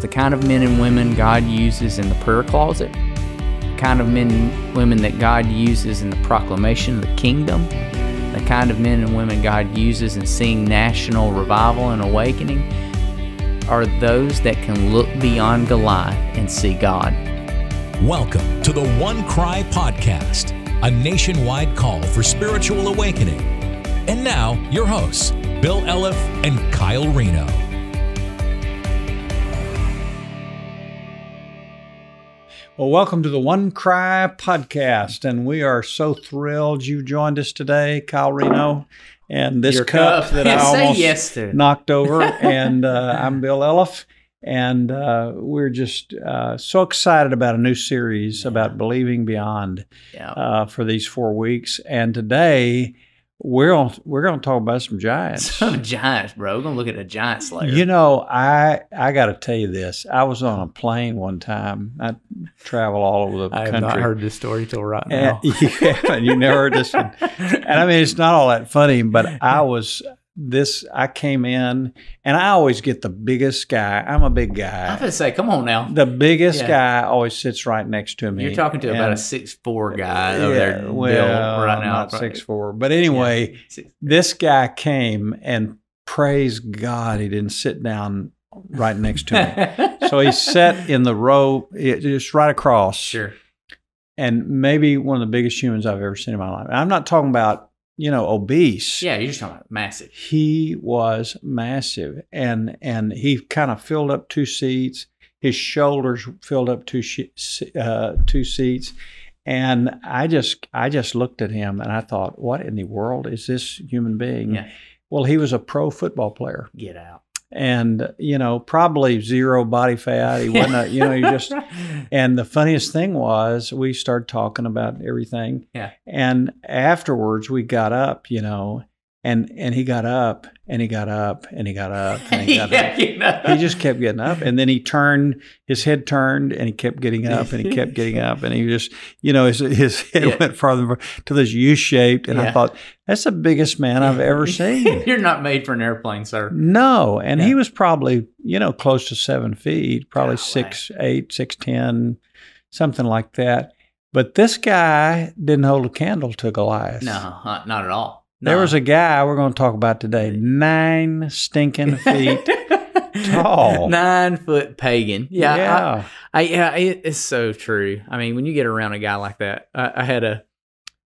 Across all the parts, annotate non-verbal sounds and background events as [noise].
the kind of men and women God uses in the prayer closet, the kind of men and women that God uses in the proclamation of the kingdom, the kind of men and women God uses in seeing national revival and awakening, are those that can look beyond Goliath and see God. Welcome to the OneCry Podcast, a nationwide call for spiritual awakening. And now, your hosts, Bill Elliff and Kyle Reno. Well, welcome to the OneCry podcast, and we are so thrilled you joined us today, Kyle Reno, and this Your cup, cup. that I almost yes knocked over. [laughs] and uh, I'm Bill Elliff, and uh, we're just uh, so excited about a new series about believing beyond Yeah. uh, for these four weeks. And today we're on, we're going to talk about some giants. [laughs] Some giants, bro. We're gonna look at a giant slayer. You know, I I got to tell you this. I was on a plane one time. I travel all over the country. I have not heard this story till right now. [laughs] you haven't. You never heard this one. And I mean, it's not all that funny, but I [laughs] was this. I came in, and I always get the biggest guy. I'm a big guy. I was gonna say, come on now. The biggest Yeah. guy always sits right next to me. You're talking to about a six four guy over there, Bill, well, right now. not six four, but anyway, Six- this guy came and praise God, he didn't sit down right next to me. [laughs] so he sat in the row, just right across. sure. and maybe one of the biggest humans I've ever seen in my life. And I'm not talking about, you know, obese. Yeah, you're just talking about massive. He was massive and and he kind of filled up two seats. His shoulders filled up two uh, two seats. And I just I just looked at him and I thought, what in the world is this human being? Yeah. Well, he was a pro football player Get out. And you know, probably zero body fat. He wasn't a, you know, he just [laughs] and the funniest thing was we started talking about everything. Yeah. And afterwards we got up, you know, and and he got up and he got up and he got up and he [laughs] got yeah, up. you know. He just kept getting up and then he turned his head turned and he kept getting up and he [laughs] kept getting up and he just you know his his head Yeah. went farther to this U shaped and I thought that's the biggest man I've ever [laughs] seen. you're not made for an airplane, sir. No, and Yeah. he was probably you know close to seven feet, probably Golly. six eight, six ten, something like that. But this guy didn't hold a candle to Goliath. No, not at all. There was a guy we're going to talk about today, nine stinking [laughs] feet tall. Nine foot pagan. Yeah. Yeah, I, yeah, it, it's so true. I mean, when you get around a guy like that, I, I had a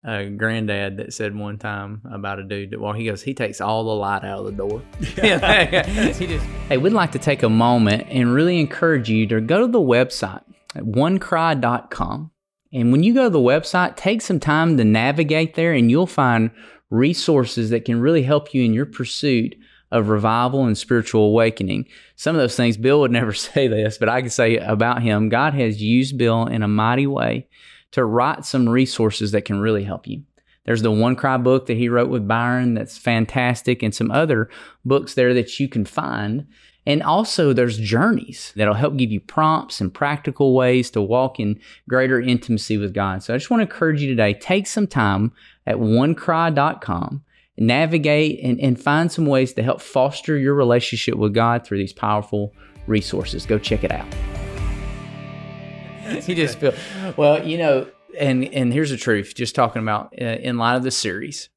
a granddad that said one time about a dude that well, he goes, he takes all the light out of the door. [laughs] [laughs] he just, hey, we'd like to take a moment and really encourage you to go to the website at onecry.com. And when you go to the website, take some time to navigate there, and you'll find resources that can really help you in your pursuit of revival and spiritual awakening. Some of those things, Bill would [laughs] never say this, but I can say about him God has used Bill in a mighty way to write some resources that can really help you. There's the OneCry book that he wrote with Byron that's fantastic, and some other books there that you can find. And also, there's journeys that'll help give you prompts and practical ways to walk in greater intimacy with God. So I just want to encourage you today take some time at onecry.com, navigate and, and find some ways to help foster your relationship with God through these powerful resources. Go check it out. [laughs] you just feel well, you know, and and here's the truth. Just talking about uh, in light of the series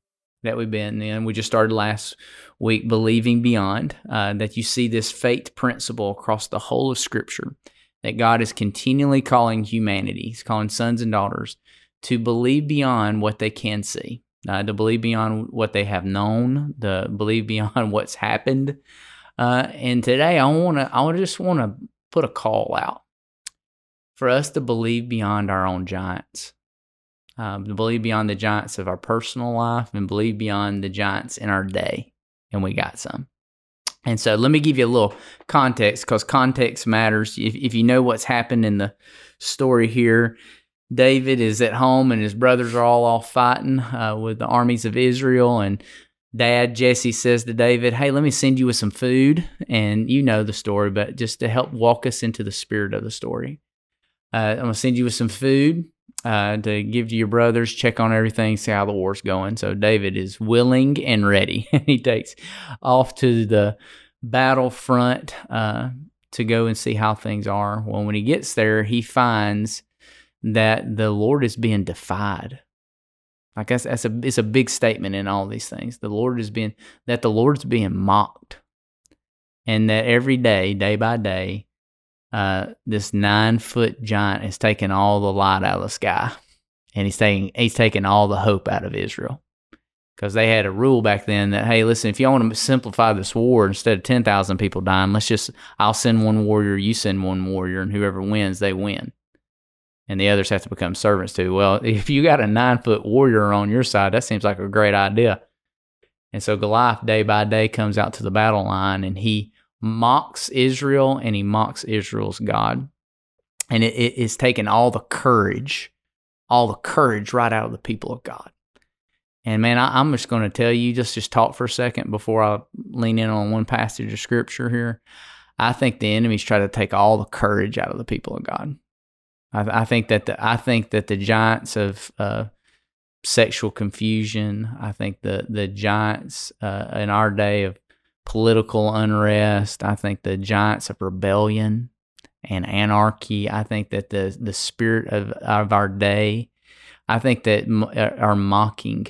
that we've been in, we just started last week, believing beyond. Uh, that you see this faith principle across the whole of Scripture. That God is continually calling humanity, He's calling sons and daughters to believe beyond what they can see, uh, to believe beyond what they have known, to believe [laughs] beyond what's happened. Uh, and today, I want to, I just want to put a call out for us to believe beyond our own giants, um, believe beyond the giants of our personal life, and believe beyond the giants in our day. And we got some. And so let me give you a little context because context matters. If, if you know what's happened in the story here, David is at home and his brothers are all off fighting uh, with the armies of Israel. And dad, Jesse, says to David, Hey, let me send you with some food. And you know the story, but just to help walk us into the spirit of the story. Uh, I'm going to send you with some food uh, to give to your brothers, check on everything, see how the war's going. So David is willing and ready. [laughs] he takes off to the battlefront uh, to go and see how things are. Well, when he gets there, he finds that the Lord is being defied. I guess that's a it's a big statement in all these things. The Lord is being that the Lord's being mocked, and that every day, day by day, uh, this nine foot giant is taking all the light out of the sky, and he's taking he's taking all the hope out of Israel because they had a rule back then that hey, listen, if you want to simplify this war, instead of ten thousand people dying, let's just I'll send one warrior, you send one warrior, and whoever wins, they win and the others have to become servants too. Well, [laughs] if you got a nine foot warrior on your side, that seems like a great idea. And so Goliath, day by day, comes out to the battle line and he mocks Israel and he mocks Israel's God. And it, it is taking all the courage, all the courage right out of the people of God. And man, I, am just going to tell you, just just talk for a second before I lean in on one passage of scripture here. I think the enemies try to take all the courage out of the people of God. I, I think that the I think that the giants of uh, sexual confusion. I think the the giants uh, in our day of political unrest. I think the giants of rebellion and anarchy. I think that the the spirit of of our day. I think that uh, are mocking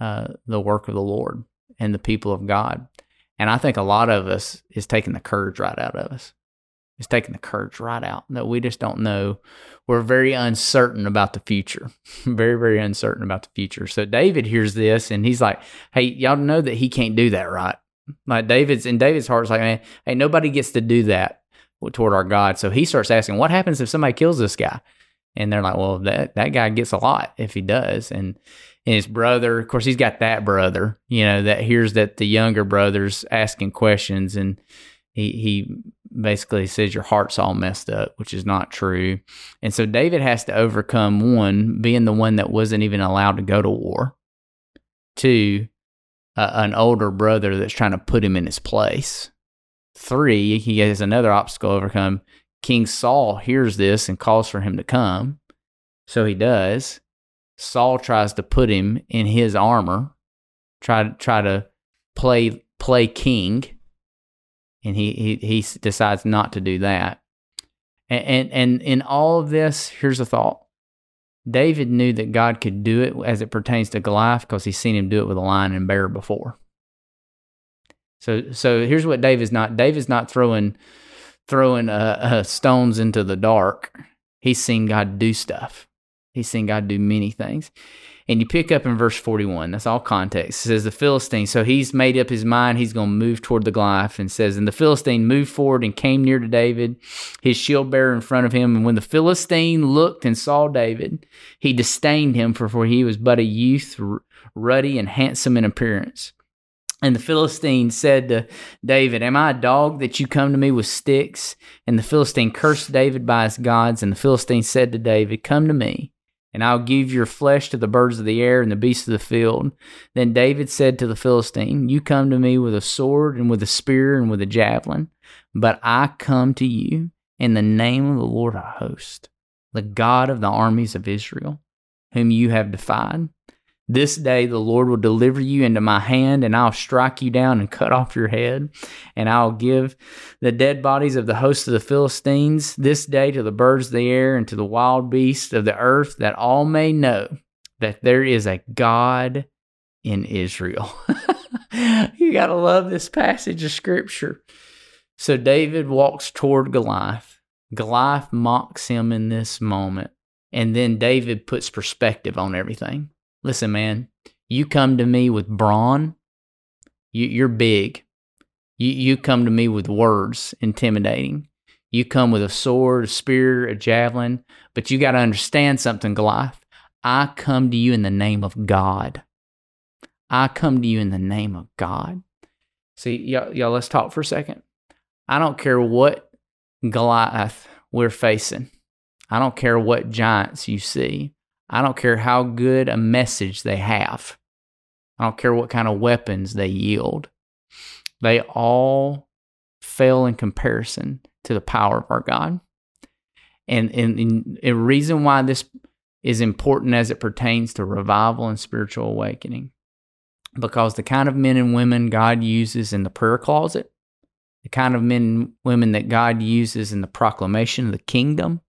uh, the work of the Lord and the people of God. And I think a lot of us is taking the courage right out of us. It's taking the courage right out that we just don't know. We're very uncertain about the future, [laughs] very, very uncertain about the future. So David hears this and he's like, Hey, y'all know that he can't do that, right? Like David's in David's heart's like, man, hey, nobody gets to do that toward our God. So he starts asking, What happens if somebody kills this guy? And they're like, Well, that, that guy gets a lot if he does. And and his brother, of course, he's got that brother, you know, that hears that the younger brother's asking questions and he he basically says your heart's all messed up, which is not true. And so David has to overcome one, being the one that wasn't even allowed to go to war. Two, uh, an older brother that's trying to put him in his place. Three, he has another obstacle overcome. King Saul hears this and calls for him to come. So he does. Saul tries to put him in his armor, try to try to play play king and he he he decides not to do that. And, and and in all of this, here's a thought. David knew that God could do it as it pertains to Goliath because he's seen him do it with a lion and bear before. So so here's what David's not. David's not throwing throwing uh, uh, stones into the dark. He's seen God do stuff. He's seen God do many things. And you pick up in verse 41. That's all context. It says the Philistine. So he's made up his mind. He's going to move toward the Goliath and says, And the Philistine moved forward and came near to David, his shield bearer in front of him. And when the Philistine looked and saw David, he disdained him, for, for he was but a youth, ruddy and handsome in appearance. And the Philistine said to David, Am I a dog that you come to me with sticks? And the Philistine cursed David by his gods. And the Philistine said to David, Come to me and I'll give your flesh to the birds of the air and the beasts of the field. Then David said to the Philistine, You come to me with a sword and with a spear and with a javelin, but I come to you in the name of the Lord of hosts, the God of the armies of Israel, whom you have defied. This day the Lord will deliver you into my hand, and I'll strike you down and cut off your head. And I'll give the dead bodies of the host of the Philistines this day to the birds of the air and to the wild beasts of the earth, that all may know that there is a God in Israel. [laughs] you got to love this passage of scripture. So David walks toward Goliath. Goliath mocks him in this moment. And then David puts perspective on everything. Listen, man, you come to me with brawn, you, you're big. You, you come to me with words, intimidating. You come with a sword, a spear, a javelin, but you got to understand something, Goliath. I come to you in the name of God. I come to you in the name of God. See, y'all, y'all, let's talk for a second. I don't care what Goliath we're facing. I don't care what giants you see. I don't care how good a message they have. I don't care what kind of weapons they yield. They all fail in comparison to the power of our God. And, and, and a reason why this is important as it pertains to revival and spiritual awakening. Because the kind of men and women God uses in the prayer closet the kind of men and women that God uses in the proclamation of the kingdom,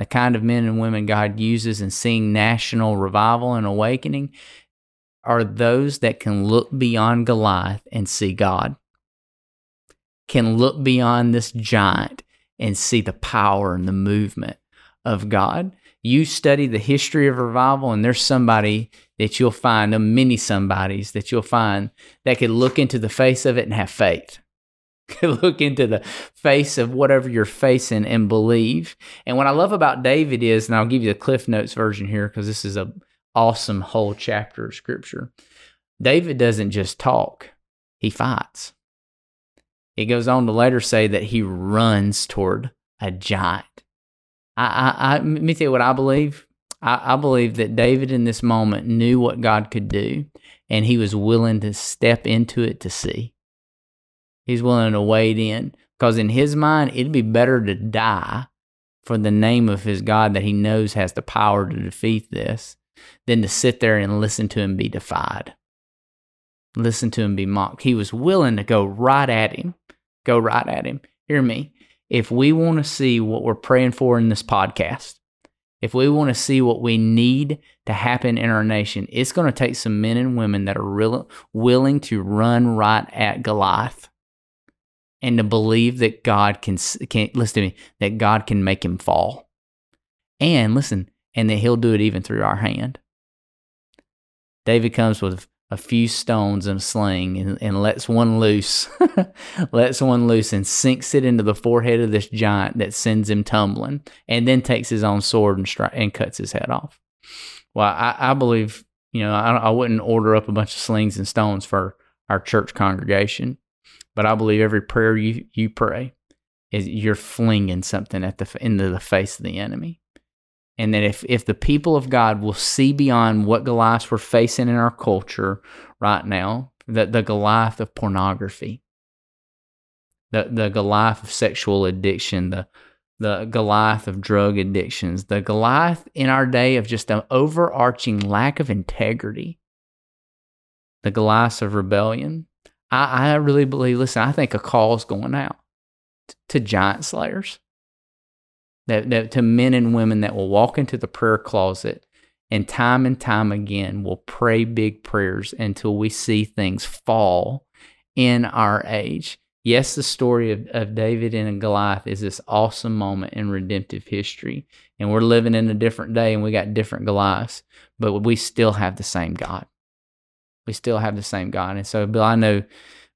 the kind of men and women God uses in seeing national revival and awakening, are those that can look beyond Goliath and see God, can look beyond this giant and see the power and the movement of God. You study the history of revival, and there's somebody that you'll find, many somebodies that you'll find that could look into the face of it and have faith. [laughs] Look into the face of whatever you're facing and believe. And what I love about David is, and I'll give you the Cliff Notes version here because this is a awesome whole chapter of scripture. David doesn't just talk, he fights. He goes on to later say that he runs toward a giant. I, I, I let me tell you what I believe. I, I believe that David in this moment knew what God could do, and he was willing to step into it to see. He's willing to wade in because in his mind, it'd be better to die for the name of his God that he knows has the power to defeat this than to sit there and listen to him be defied, listen to him be mocked. He was willing to go right at him, go right at him. Hear me. If we want to see what we're praying for in this podcast, if we want to see what we need to happen in our nation, it's going to take some men and women that are real, willing to run right at Goliath and to believe that God can, can listen to me, that God can make him fall. And listen, and that he'll do it even through our hand. David comes with a few stones and a sling and, and lets one loose, [laughs] lets one loose and sinks it into the forehead of this giant that sends him tumbling, and then takes his own sword and stri- and cuts his head off. Well, I, I believe you know I, I wouldn't order up a bunch of slings and stones for our church congregation, but I believe every prayer you you pray is you're flinging something at the into the face of the enemy and that if, if the people of God will see beyond what Goliaths we're facing in our culture right now, that the Goliath of pornography, the, the Goliath of sexual addiction, the, the Goliath of drug addictions, the Goliath in our day of just an overarching lack of integrity, the Goliath of rebellion. I, I really believe, listen, I think a call is going out to giant slayers that, that to men and women that will walk into the prayer closet and time and time again will pray big prayers until we see things fall in our age. Yes, the story of, of David and Goliath is this awesome moment in redemptive history. And we're living in a different day and we got different Goliaths, but we still have the same God. We still have the same God. And so, Bill, I know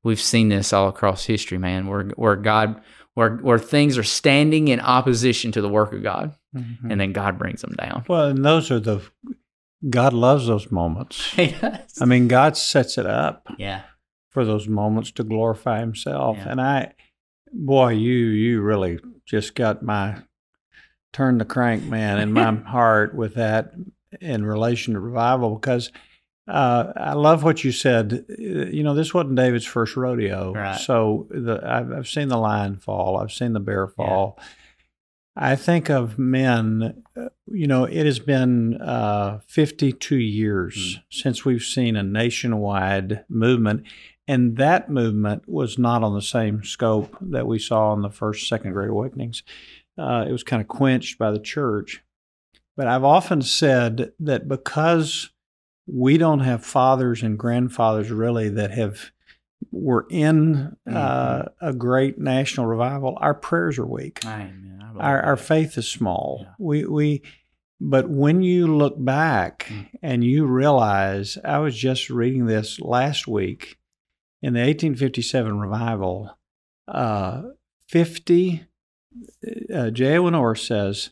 we've seen this all across history, man, where, where God where where things are standing in opposition to the work of God, mm-hmm. and then God brings them down. Well, and those are the God loves those moments. [laughs] yes. I mean, God sets it up. Yeah. For those moments to glorify Himself, yeah. and I, boy, you you really just got my turn the crank, man, in my [laughs] heart with that in relation to revival because uh, I love what you said. You know, this wasn't David's first rodeo. Right. So the, I've, I've seen the lion fall. I've seen the bear fall. Yeah. I think of men, uh, you know, it has been uh, 52 years mm. since we've seen a nationwide movement. And that movement was not on the same scope that we saw in the first, second Great Awakenings. Uh, it was kind of quenched by the church. But I've often said that because we don't have fathers and grandfathers really that have were in uh, mm-hmm. a great national revival. Our prayers are weak. our our faith is small. Yeah. We we but when you look back mm. and you realize, I was just reading this last week in the 1857 revival, uh, 50, uh, J. Owen says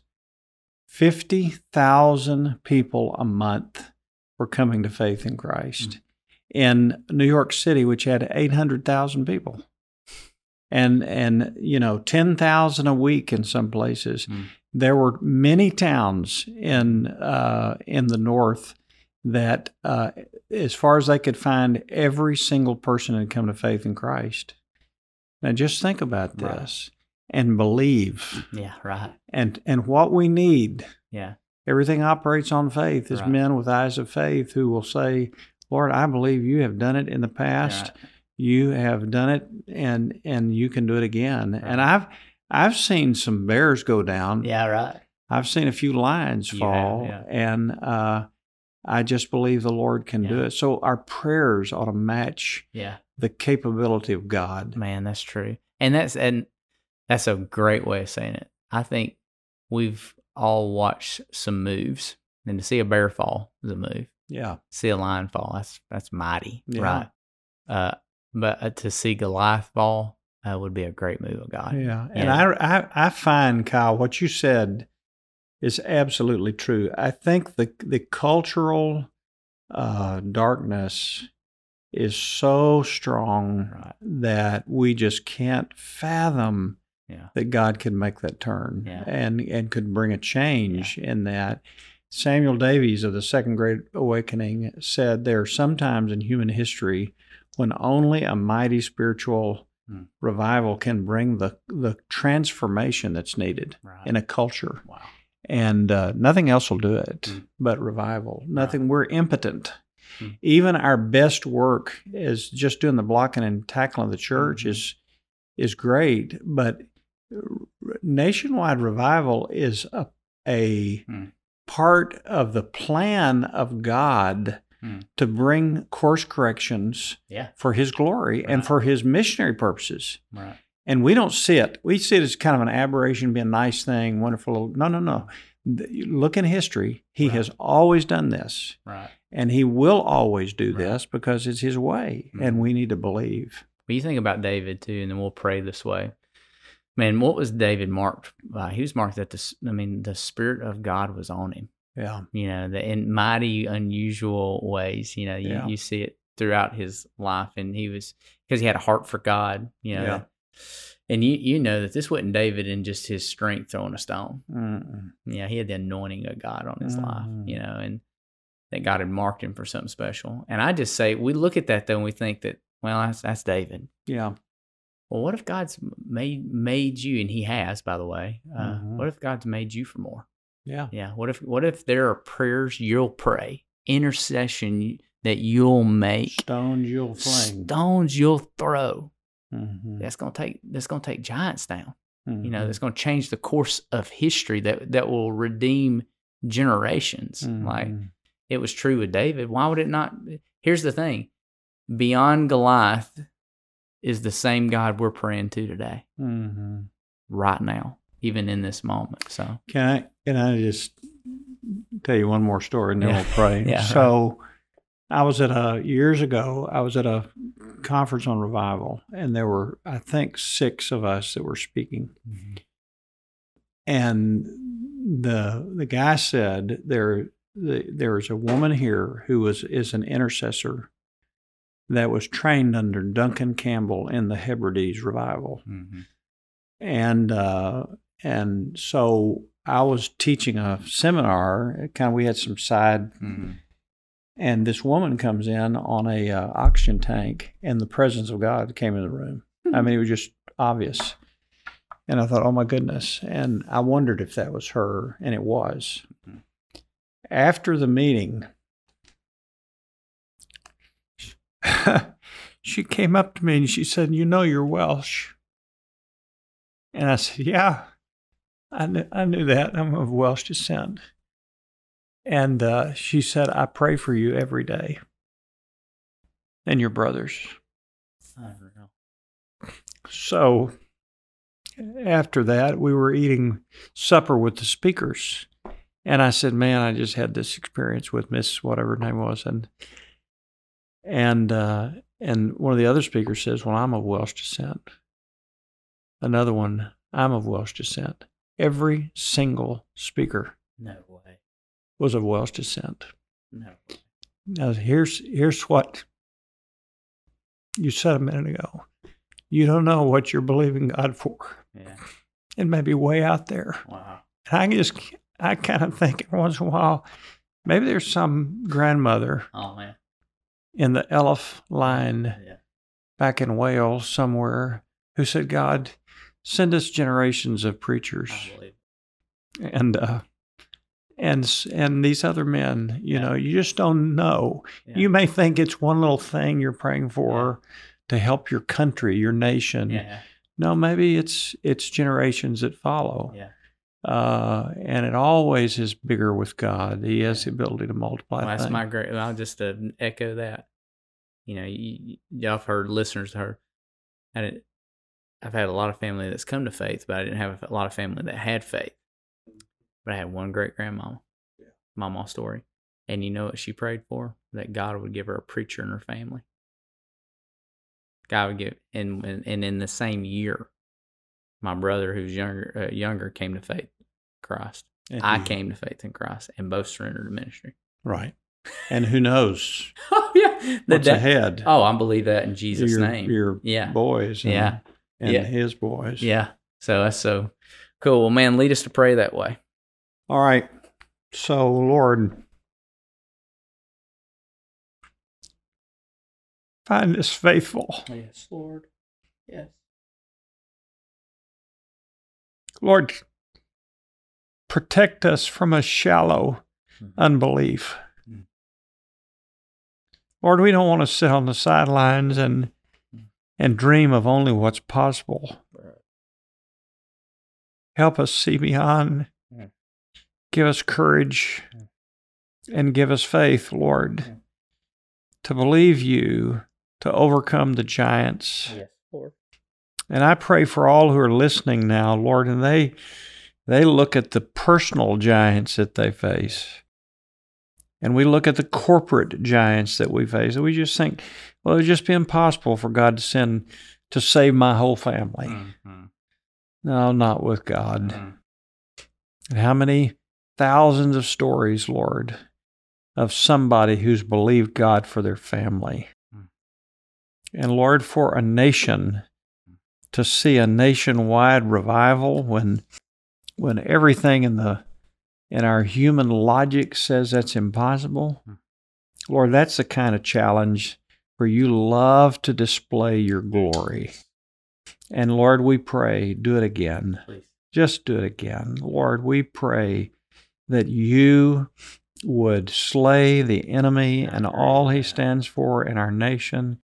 50,000 people a month were coming to faith in Christ. Mm-hmm. In New York City, which had 800,000 people. And, and you know, 10,000 a week in some places. Mm-hmm. There were many towns in, uh, in the north that, uh, as far as they could find, every single person had come to faith in Christ. Now, just think about this right. and believe. Yeah, right. And and what we need. Yeah. Everything operates on faith. Is right. men with eyes of faith who will say, Lord, I believe you have done it in the past. Right. You have done it, and and you can do it again. And I've I've seen some bears go down. Yeah, right. I've seen a few lions fall, have, yeah. and uh, I just believe the Lord can do it. So our prayers ought to match Yeah. the capability of God. Man, that's true. And that's and that's a great way of saying it. I think we've all watch some moves. And to see a bear fall is a move. Yeah, See a lion fall, that's that's mighty. Yeah. Right. Uh but uh, to see Goliath fall uh, would be a great move of God. yeah. And Yeah. I, I I find Kyle what you said is absolutely true. I think the the cultural uh, darkness is so strong Right. that we just can't fathom Yeah. that God could make that turn Yeah. and and could bring a change in that. Samuel Davies of the Second Great Awakening said there are sometimes in human history when only a mighty spiritual Hmm. revival can bring the the transformation that's needed Right. in a culture, wow. and uh, nothing else will do it Hmm. but revival. Nothing. We're impotent. Hmm. Even our best work is just doing the blocking and tackling of the church Mhm. is is great, but nationwide revival is a, a Hmm. part of the plan of God Hmm. to bring course corrections Yeah. for His glory and for His missionary purposes. Right. And we don't see it. We see it as kind of an aberration, be a nice thing, wonderful. No, no, no. Look in history. He Right. has always done this, Right. and He will always do Right. this because it's His way, and Mhm. we need to believe. But you think about David too, and then we'll pray this way. Man, what was David marked by? He was marked that the I mean, the spirit of God was on him. Yeah. You know, the, in mighty, unusual ways. You know, you, Yeah. you see it throughout his life, and he was because he had a heart for God. You know, Yeah. and you you know that this wasn't David in just his strength throwing a stone. Mm-mm. Yeah, he had the anointing of God on his life. Mhm. You know, and that God had marked him for something special. And I just say we look at that though, and we think that well, that's that's David. Yeah. Well, what if God's made made you, and He has, by the way. Uh, Mhm. What if God's made you for more? Yeah. Yeah. What if What if there are prayers you'll pray, intercession that you'll make, Stones you'll fling. stones you'll throw? Mhm. That's gonna take that's gonna take giants down. You know, Mhm. that's gonna change the course of history. That that will redeem generations. Like Mhm. it was true with David. Why would it not? Here's the thing: beyond Goliath is the same God we're praying to today. Mhm. right now, even in this moment. So Can I can I just tell you one more story and then Yeah. we'll pray? [laughs] Yeah. So I was at a years ago, I was at a conference on revival and there were I think six of us that were speaking. And the the guy said there the, there is a woman here who is is an intercessor that was trained under Duncan Campbell in the Hebrides revival and uh, and so I was teaching a seminar. Kind of, we had some side, and this woman comes in on a uh, oxygen tank, and the presence of God came in the room. I mean, it was just obvious. And I thought, oh my goodness! And I wondered if that was her, and it was. After the meeting, [laughs] she came up to me and she said, "You know, you're Welsh." And I said, Yeah, I knew, I knew that. I'm of Welsh descent. And uh, she said, I pray for you every day and your brothers. So after that, we were eating supper with the speakers. And I said, Man, I just had this experience with Miss whatever her name was. And and uh, and one of the other speakers says, Well, I'm of Welsh descent. Another one, I'm of Welsh descent. Every single speaker No way. was of Welsh descent. No. way. Now, here's here's what you said a minute ago. You don't know what you're believing God for. Yeah. It may be way out there. Wow. And I just, I kind of think every once in a while, maybe there's some grandmother Oh man. In the Elliff line Yeah. back in Wales somewhere who said, God, send us generations of preachers. And uh, and and these other men, you Yeah. know, you just don't know. Yeah. You may think it's one little thing you're praying for to help your country, your nation. Yeah. No, maybe it's it's generations that follow. Yeah. Uh, and it always is bigger with God. He has the ability to multiply. Well, that's things. my great. I'll just uh, echo that. You know, you, you, I've heard listeners heard. I didn't, I've had a lot of family that's come to faith, but I didn't have a lot of family that had faith. But I had one great grandmama, Yeah. mama story, and you know what she prayed for? That God would give her a preacher in her family. God would give, and and, and in the same year, my brother, who's younger, uh, younger, came to faith, in Christ. And I he- came to faith in Christ, and both surrendered to ministry. right. And who knows [laughs] Oh yeah, the what's da- ahead? Oh, I believe that in Jesus' your, name. Your Yeah. boys. And, Yeah. And Yeah. his boys. yeah. So that's so cool. Well, man, lead us to pray that way. All right. So, Lord, find us faithful. Yes, Lord. Yes. Lord, protect us from a shallow Mhm. unbelief. Mhm. Lord, we don't want to sit on the sidelines and and dream of only what's possible. Help us see beyond. Give us courage and give us faith, Lord, to believe you, to overcome the giants. Yes. And I pray for all who are listening now, Lord, and they they look at the personal giants that they face. And we look at the corporate giants that we face, and we just think, well, it would just be impossible for God to send to save my whole family. Mhm. No, not with God. Mhm. And how many thousands of stories, Lord, of somebody who's believed God for their family. Mm. And Lord, for a nation to see a nationwide revival when when everything in the in our human logic says that's impossible. Mm. Lord, that's the kind of challenge where you love to display your glory. And Lord, we pray, do it again. Please. Just do it again. Lord, we pray that you would slay the enemy and all he stands for in our nation.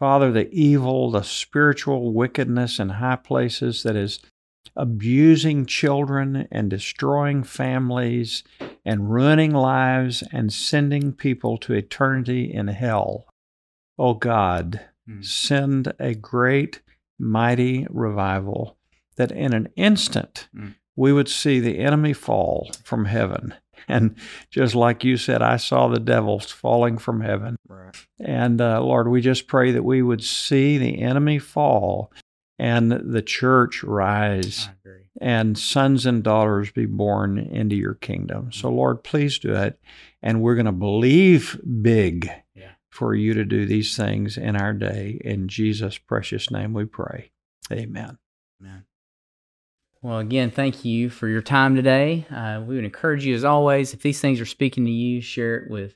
Father, the evil, the spiritual wickedness in high places that is abusing children and destroying families and ruining lives and sending people to eternity in hell. Oh God, Mm. send a great, mighty revival that in an instant Mm. we would see the enemy fall from heaven. [laughs] And just like you said, I saw the devils falling from heaven. Right. And uh, Lord, we just pray that we would see the enemy fall and the church rise and sons and daughters be born into your kingdom. So, Lord, please do it. And we're going to believe big Yeah. for you to do these things in our day. In Jesus' precious name we pray. Amen. Amen. Well, again, thank you for your time today. Uh, we would encourage you, as always, if these things are speaking to you, share it with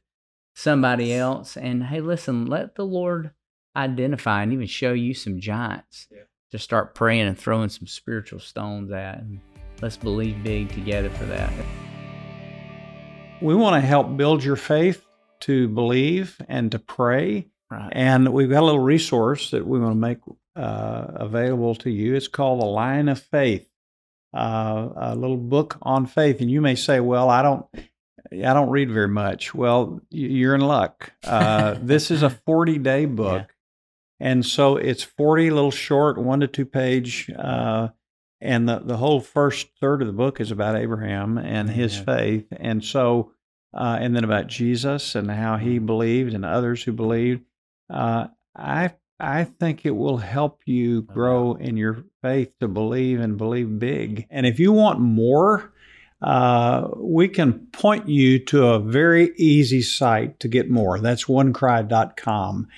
somebody else. And hey, listen, let the Lord identify and even show you some giants Yeah. to start praying and throwing some spiritual stones at. And let's believe big together for that. We want to help build your faith to believe and to pray. Right. And we've got a little resource that we want to make uh, available to you. It's called The Line of Faith, uh, a little book on faith. And you may say, "Well, I don't, I don't read very much." Well, you're in luck. Uh, [laughs] this is a 40 day book, and so it's 40 little short, one to two page. Uh, and the, the whole first third of the book is about Abraham and his Amen. faith. And so, uh, and then about Jesus and how he believed and others who believed. Uh, I I think it will help you grow in your faith to believe and believe big. And if you want more, uh, we can point you to a very easy site to get more. That's onecry.com.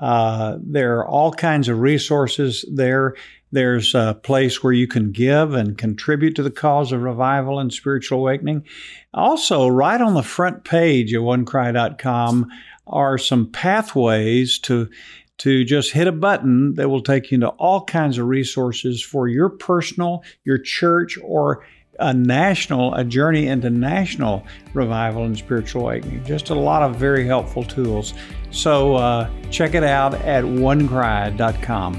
Uh, there are all kinds of resources there. There's a place where you can give and contribute to the cause of revival and spiritual awakening. Also, right on the front page of onecry.com are some pathways to to just hit a button that will take you into all kinds of resources for your personal, your church, or a national, a journey into national revival and spiritual awakening. Just a lot of very helpful tools. So uh, check it out at onecry.com.